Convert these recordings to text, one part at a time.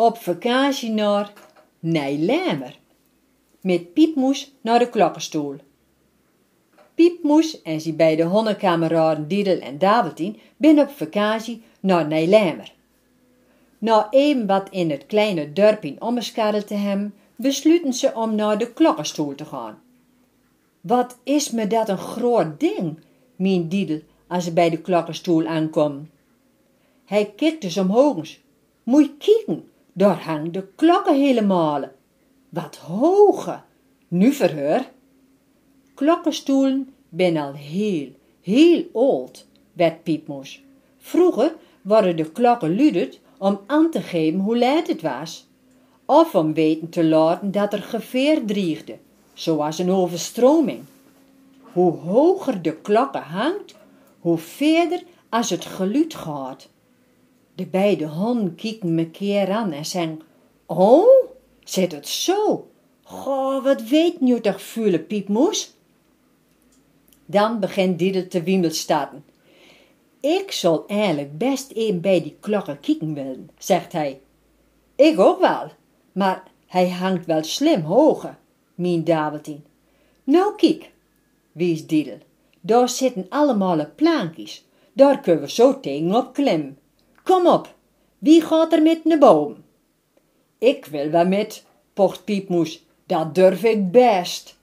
op vakantie naar Nijlemer. Met Piepmoes naar de klokkenstoel. Piepmoes en zijn beide hondenkameraden Diedel en Daveltien ben op vakantie naar Nijlemer. Na even wat in het kleine dorpje omgeskarreld te hebben, besluiten ze om naar de klokkenstoel te gaan. Wat is me dat een groot ding, mien Diedel als ze bij de klokkenstoel aankomen. Hij kijkt dus omhoog. Moet je kijken, daar hangt de klokken helemaal. Wat hoge. Nu verheur. Klokkenstoelen ben al heel, heel oud, werd Piepmoes. Vroeger worden de klokken ludet om aan te geven hoe laat het was. Of om weten te laten dat er geveer dreigde, zoals een overstroming. Hoe hoger de klokken hangt, hoe verder als het geluid gaat. De beide honden kieken me keer aan en zeggen, oh, zit het zo? Goh, wat weet nu toch vuile piepmoes? Dan begint Diedel te wiemelstaten. Ik zal eigenlijk best een bij die klokken kieken willen, zegt hij. Ik ook wel, maar hij hangt wel slim hoger, mien Daveltien. Nou kijk, wie is Diedel. Daar zitten allemaal plankjes. Daar kunnen we zo tegen op klimmen. Kom op, wie gaat er met naar boom? Ik wil wel met, pocht Piepmoes. Dat durf ik best.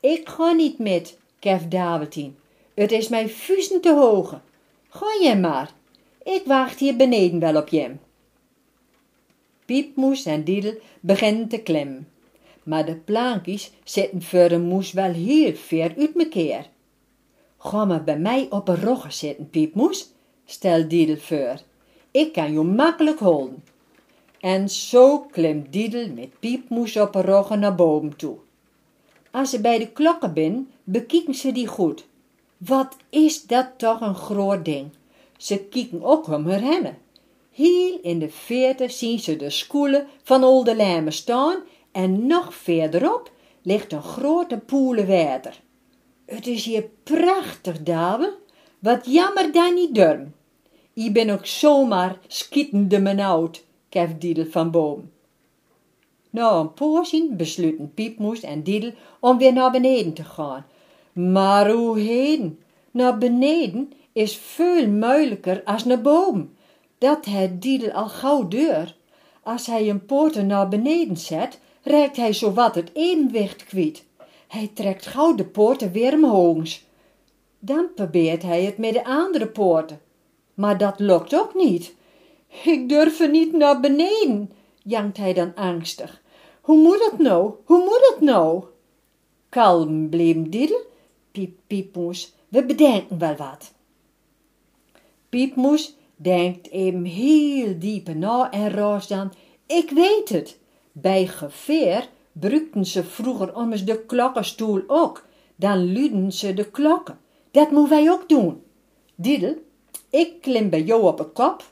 Ik ga niet met, kef Daveltien. Het is mij fusen te hoge. Ga jij maar. Ik wacht hier beneden wel op jem. Piepmoes en Diedel beginnen te klimmen. Maar de plankjes zitten voor een moes wel heel ver uit mekaar. Ga maar bij mij op een rogge zitten, Piepmoes, stelt Diedel voor. Ik kan je makkelijk houden. En zo klimt Diedel met Piepmoes op een rogge naar boven toe. Als ze bij de klokken ben, bekijken ze die goed. Wat is dat toch een groot ding. Ze kieken ook om haar hemmen. Heel in de veerte zien ze de skoelen van Olde Lijmen staan en nog verderop ligt een grote poele water. Het is hier prachtig, Davel. Wat jammer dat niet durm. Ik ben ook zomaar schietende benauwd, keft Diedel van boom. Na een poosje besluiten Piepmoes en Diedel om weer naar beneden te gaan. Maar hoe heen? Naar beneden is veel moeilijker als naar boven. Dat het Diedel al gauw deur. Als hij een poorten naar beneden zet, reikt hij zowat het evenwicht kwijt. Hij trekt gauw de poorten weer omhoog. Dan probeert hij het met de andere poorten. Maar dat lukt ook niet. Ik durf er niet naar beneden, jankt hij dan angstig. Hoe moet het nou? Hoe moet het nou? Kalm bleef Diddel. Piep, piepmoes, we bedenken wel wat. Piepmoes denkt even heel diep na en roos dan, ik weet het. Bij geveer brukten ze vroeger ommers de klokkenstoel ook. Dan luden ze de klokken. Dat moeten wij ook doen. Diddel, ik klim bij jou op een kop,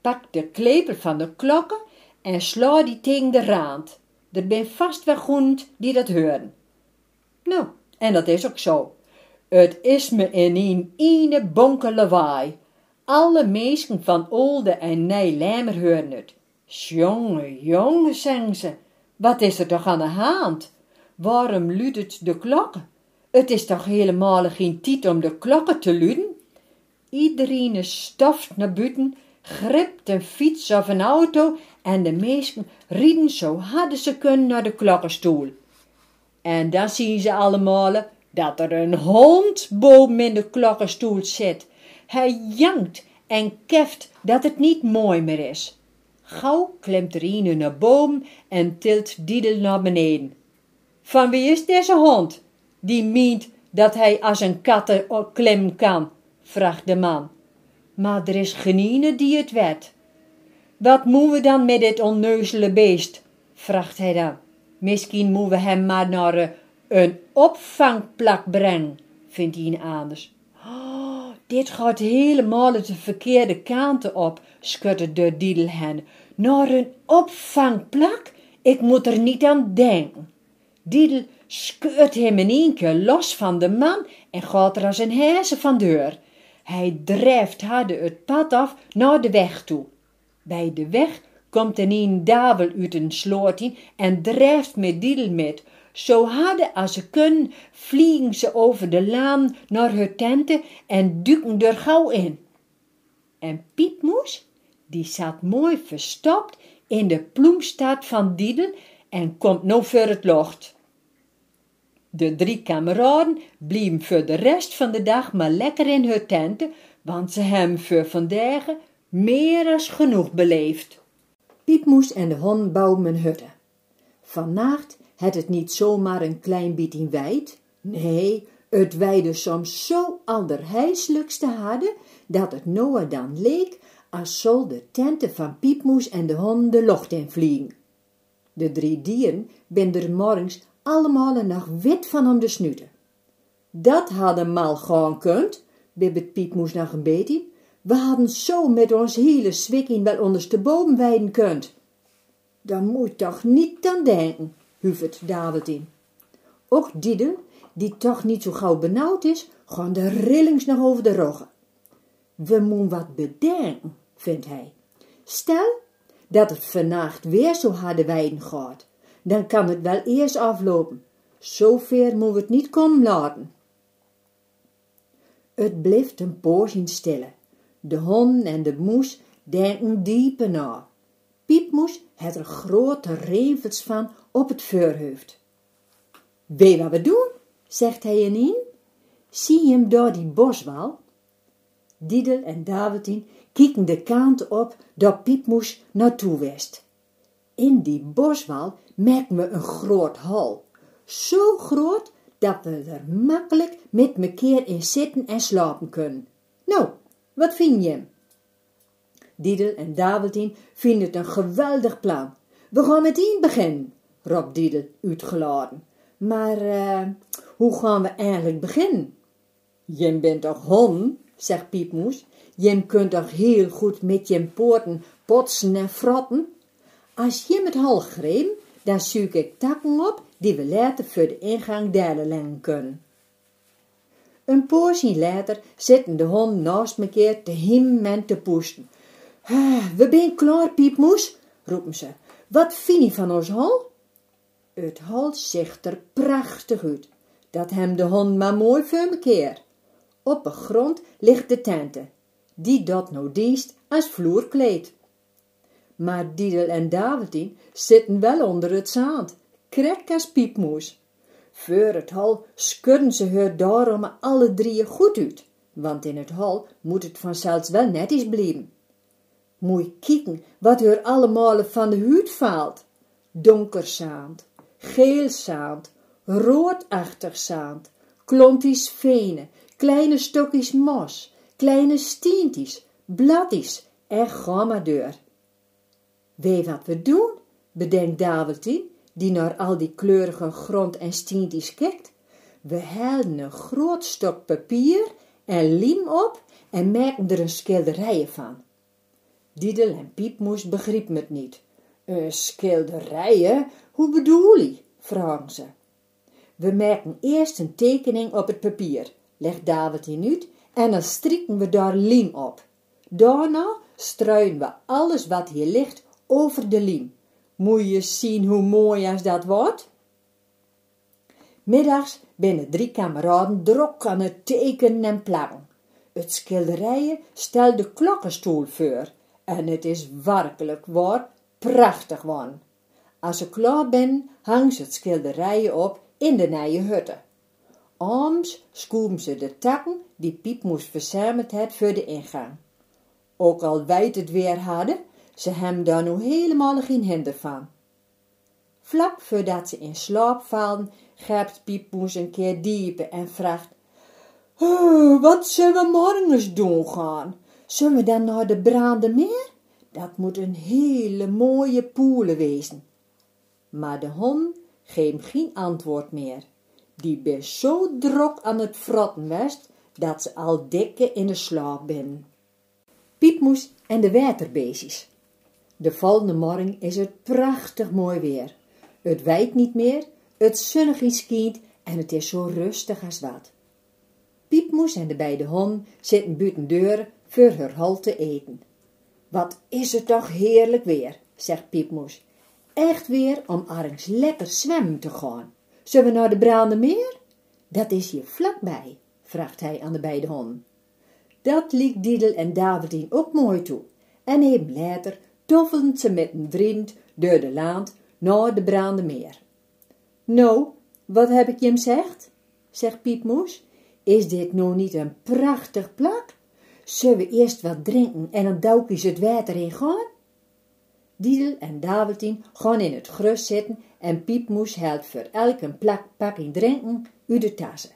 pak de klepel van de klokken en sla die tegen de raand. Er ben vast wel die dat horen. Nou, en dat is ook zo. Het is me in een ene bonke lawaai. Alle meesten van Olde en Nijlijmer horen het. Jonge, jonge, zeggen ze. Wat is er toch aan de hand? Waarom luidt de klokken? Het is toch helemaal geen tijd om de klokken te luden? Iedereen stoft naar buiten, gript een fiets of een auto en de meesten rieden zo hard ze kunnen naar de klokkenstoel. En dan zien ze allemaal dat er een hond boven in de klokkenstoel zit. Hij jankt en keft dat het niet mooi meer is. Gauw klimt Rine naar boom en tilt Diedel naar beneden. Van wie is deze hond? Die meent dat hij als een katten klimmen kan, vraagt de man. Maar er is geen die het weet. Wat moeten we dan met dit onneuzele beest? vraagt hij dan. Misschien moeten we hem maar naar eh, een opvangplak brengen, vindt hij anders. Oh, dit gaat helemaal de verkeerde kanten op, schudt de Diedel hen. Naar een opvangplak? Ik moet er niet aan denken. Diedel scheurt hem in één keer los van de man en gaat er als een hezen van deur. Hij drijft harde het pad af naar de weg toe. Bij de weg komt er een davel uit een sloot en drijft met Didel met. Zo harde als ze kunnen, vliegen ze over de laan naar hun tenten en duiken er gauw in. En Piepmoes, die zat mooi verstopt in de ploemstad van Didel en komt nou voor het locht. De drie kameraden blieven voor de rest van de dag maar lekker in hun tenten, want ze hebben voor vandaag meer als genoeg beleefd. Piepmoes en de hond bouwen een hutte. Vannacht het het niet zomaar een klein beetje wijd, nee, het weide soms zo allerheißelijkste hadden, dat het Noah dan leek als zal de tenten van Piepmoes en de hond de locht in vliegen. De drie dieren ben er morgens allemaal nog wit van om de snuten. Dat hadden mal gewoon kunt, bibbet Piepmoes nog een beetje. We hadden zo met ons hele zwikking wel ondersteboven weiden kunt. Daar moet toch niet aan denken, huvert David in. Ook Diedel, die toch niet zo gauw benauwd is, gaan de rillings nog over de roggen. We moeten wat bedenken, vindt hij. Stel dat het vannacht weer zo harde weiden gaat, dan kan het wel eerst aflopen. Zo ver moeten we het niet komen laten. Het blijft een poosje stille. De hond en de moes denken diepe na. Piepmoes het er grote revels van op het voorhoofd. Weet wat we doen, zegt hij in. Zie je hem door die boswal? Diedel en Davidin kieken de kant op dat Piepmoes naartoe west. In die boswal merken we een groot hal. Zo groot dat we er makkelijk met mekaar in zitten en slapen kunnen. Nou, wat vind je? Diedel en Davidin vinden het een geweldig plan. We gaan meteen beginnen, roept Diedel uitgeladen. Maar uh, hoe gaan we eigenlijk beginnen? Je bent toch hon, zegt Piepmoes. Je kunt toch heel goed met je poorten potsen en frotten? Als je met hal greem, dan zoek ik takken op die we later voor de ingang delen leggen kunnen. Een poosje later zitten de honden naast mekaar te him en te poesten. We zijn klaar, Piepmoes, roepen ze. Wat vind je van ons hal? Het hal ziet er prachtig uit. Dat hem de hond maar mooi voor mekaar. Op de grond ligt de tente, die dat nou dienst als vloerkleed. Maar Diedel en Davidin zitten wel onder het zand, krek als piepmoes. Voor het hal schudden ze haar daarom alle drieën goed uit, want in het hal moet het vanzelfs wel netjes blijven. Moet kieken wat er allemaal van de huid valt. Donker zand, geel zand, roodachtig klontjes venen, kleine stokjes mos, kleine stientjes, bladjes en ga maar deur. Weet wat we doen? bedenkt Davidje, die naar al die kleurige grond en stientjes kijkt. We halen een groot stok papier en liem op en maken er een schilderijen van. Diedel en Piepmoes begrepen het niet. Uh, schilderijen? Hoe bedoel je? vragen ze. We maken eerst een tekening op het papier, legt David in uit, en dan strikken we daar liem op. Daarna struien we alles wat hier ligt over de liem. Moet je zien hoe mooi als dat wordt? Middags binnen drie kameraden drok aan het tekenen en plakken. Het schilderijen stelt de klokkenstoel voor en het is werkelijk waar prachtig worden. Als ze klaar ben, hangt ze het schilderijen op in de nieuwe hutte. Ooms ze de takken die Piep moest verzameld had voor de ingang. Ook al wijd het weer hadden, ze hem daar nu helemaal geen hinder van. Vlak voordat ze in slaap vallen, grijpt Piepmoes een keer diepe en vraagt: Wat zullen we morgens doen gaan? Zullen we dan naar de brande meer? Dat moet een hele mooie poelen wezen. Maar de hond geeft geen antwoord meer. Die ben zo drok aan het frotten west, dat ze al dikke in de slaap ben. Piepmoes en de waterbeestjes. De volgende morgen is het prachtig mooi weer. Het wijt niet meer, het zonnige schijnt en het is zo rustig als wat. Piepmoes en de beide honden zitten buiten deur voor haar hal te eten. Wat is het toch heerlijk weer, zegt Piepmoes. Echt weer om ergens lekker zwemmen te gaan. Zullen we naar de Brande meer? Dat is hier vlakbij, vraagt hij aan de beide honden. Dat liet Diedel en Davidien ook mooi toe. En even later toffelden ze met een vriend door de land naar de Brande meer. Nou, wat heb ik je hem zegt? zegt Piepmoes. Is dit nou niet een prachtig plak? Zullen we eerst wat drinken en dan doukjes het water in gaan? Diedel en Davidien gaan in het grus zitten en Piepmoes helpt voor elk een plak pakking drinken uit de tassen.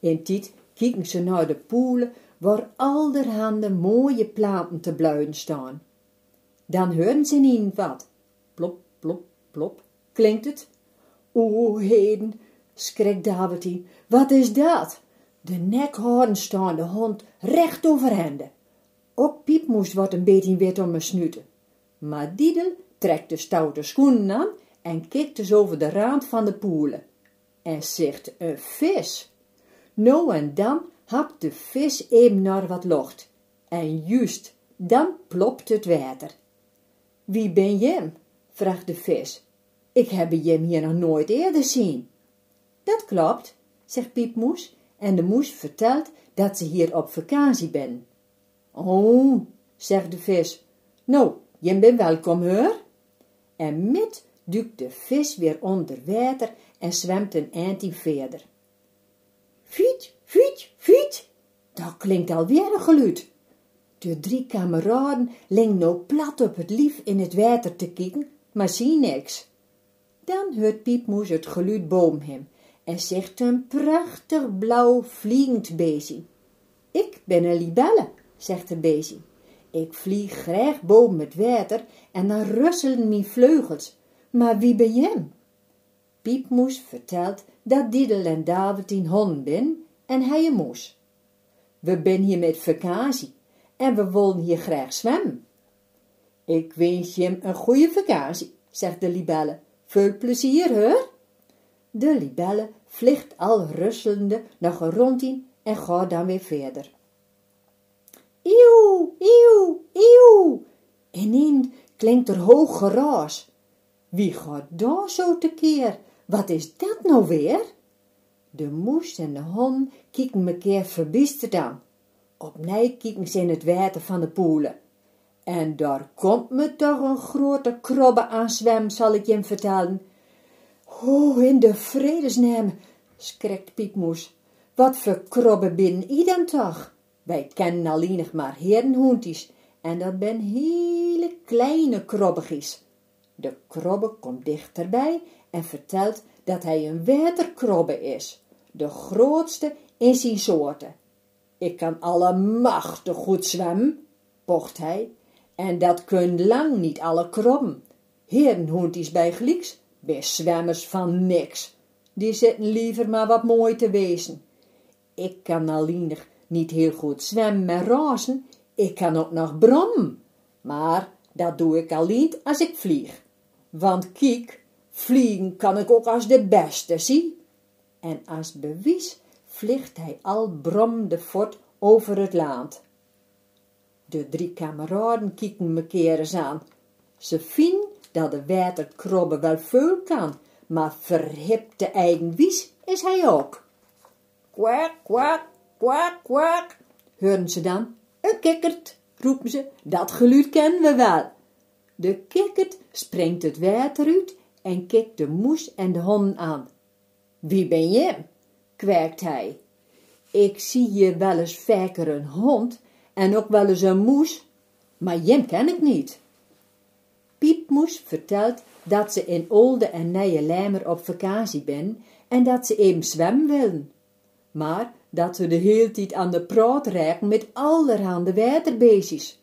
In tijd kijken ze naar de poelen waar allerhande mooie planten te bluiden staan. Dan horen ze niet wat. Plop, plop, plop, klinkt het. O, heden, schrikt Davidien, wat is dat? De nekhoorn staan de hond recht overhande. Ook Piep moest wat een beetje wit om me snuten. Maar Diedel trekt de stoute schoenen aan en kijkt dus over de rand van de poelen. En zegt een vis. Nou en dan hapt de vis even naar wat locht. En juist, dan plopt het water. Wie ben je? vraagt de vis. Ik heb je hier nog nooit eerder zien. Dat klopt, zegt Piepmoes, en de moes vertelt dat ze hier op vakantie ben. Oh, zegt de vis, nou, je bent welkom, hoor. En met duikt de vis weer onder water en zwemt een eindje verder. Fiet, fiet, fiet, dat klinkt alweer een geluid. De drie kameraden liggen nou plat op het lief in het water te kijken, maar zien niks. Dan hoort Piepmoes het geluid boven hem en zegt een prachtig blauw vliegend beestje. Ik ben een libelle, zegt de beestje. Ik vlieg graag boven het water en dan russelen mijn vleugels. Maar wie ben je? Piepmoes vertelt dat Diedel en David een hond ben en hij een moes. We ben hier met vakantie en we willen hier graag zwemmen. Ik wens je een goede vakantie, zegt de libelle. Veel plezier, hoor. De libelle vliegt al rustelende nog rondje en gaat dan weer verder. Eeuw, eeuw, eeuw. Ineens klinkt er hoog geraas. Wie gaat daar zo tekeer? Wat is dat nou weer? De moes en de hond kijken mekaar verbiesterd aan. Opnieuw kijken in het water van de poelen. En daar komt me toch een grote krobbe aan zwem, zal ik je vertellen. Oh, in de vredesnaam, schrikt Piepmoes. Wat voor krobbe binnen i dan toch? Wij kennen alleen maar herenhoentjes, en dat ben hele kleine krobbegies. De krobbe komt dichterbij en vertelt dat hij een waterkrobbe is, de grootste in zijn soorten. Ik kan allemachtig goed zwemmen, pocht hij, en dat kun lang niet alle krobben. Herenhoentjes bij Glieks, best zwemmers van niks. Die zitten liever maar wat mooi te wezen. Ik kan alleen niet heel goed zwemmen en razen, ik kan ook nog brommen. Maar dat doe ik alleen als ik vlieg. Want kijk, vliegen kan ik ook als de beste, zie. En als bewijs vliegt hij al bromde fort over het land. De drie kameraden kieken mekaar eens aan. Ze vinden dat de waterkrobbe wel veel kan, maar verhipte eigen wies is hij ook. Kwak, kwak, kwak, kwak, horen ze dan. Een kikkert, roepen ze, dat geluid kennen we wel. De kikkert springt het water uit en kikt de moes en de hond aan. Wie ben je? Kwijkt hij. Ik zie hier wel eens vaker een hond en ook wel eens een moes, maar jem ken ik niet. Piepmoes vertelt dat ze in Olde en Nije Lijmer op vakantie ben en dat ze even zwemmen willen. Maar dat we de hele tijd aan de praat raken met allerhande waterbeestjes.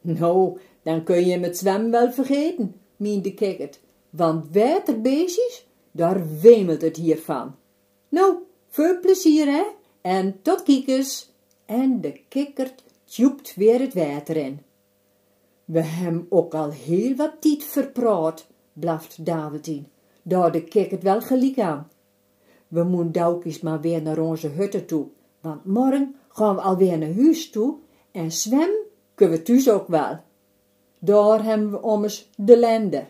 Nou, dan kun je met zwemmen wel vergeten, meende Kikkert, want waterbeestjes, daar wemelt het hier van. Nou, veel plezier, hè? En tot kiekers. En de kikkert tjoept weer het water in. We hebben ook al heel wat tijd verpraat, blaft Davidien. Daar de kikkert wel gelijk aan. We moeten doukjes maar weer naar onze hutten toe, want morgen gaan we alweer naar huis toe en zwemmen kunnen we thuis ook wel. daar hebben we ommers de lende.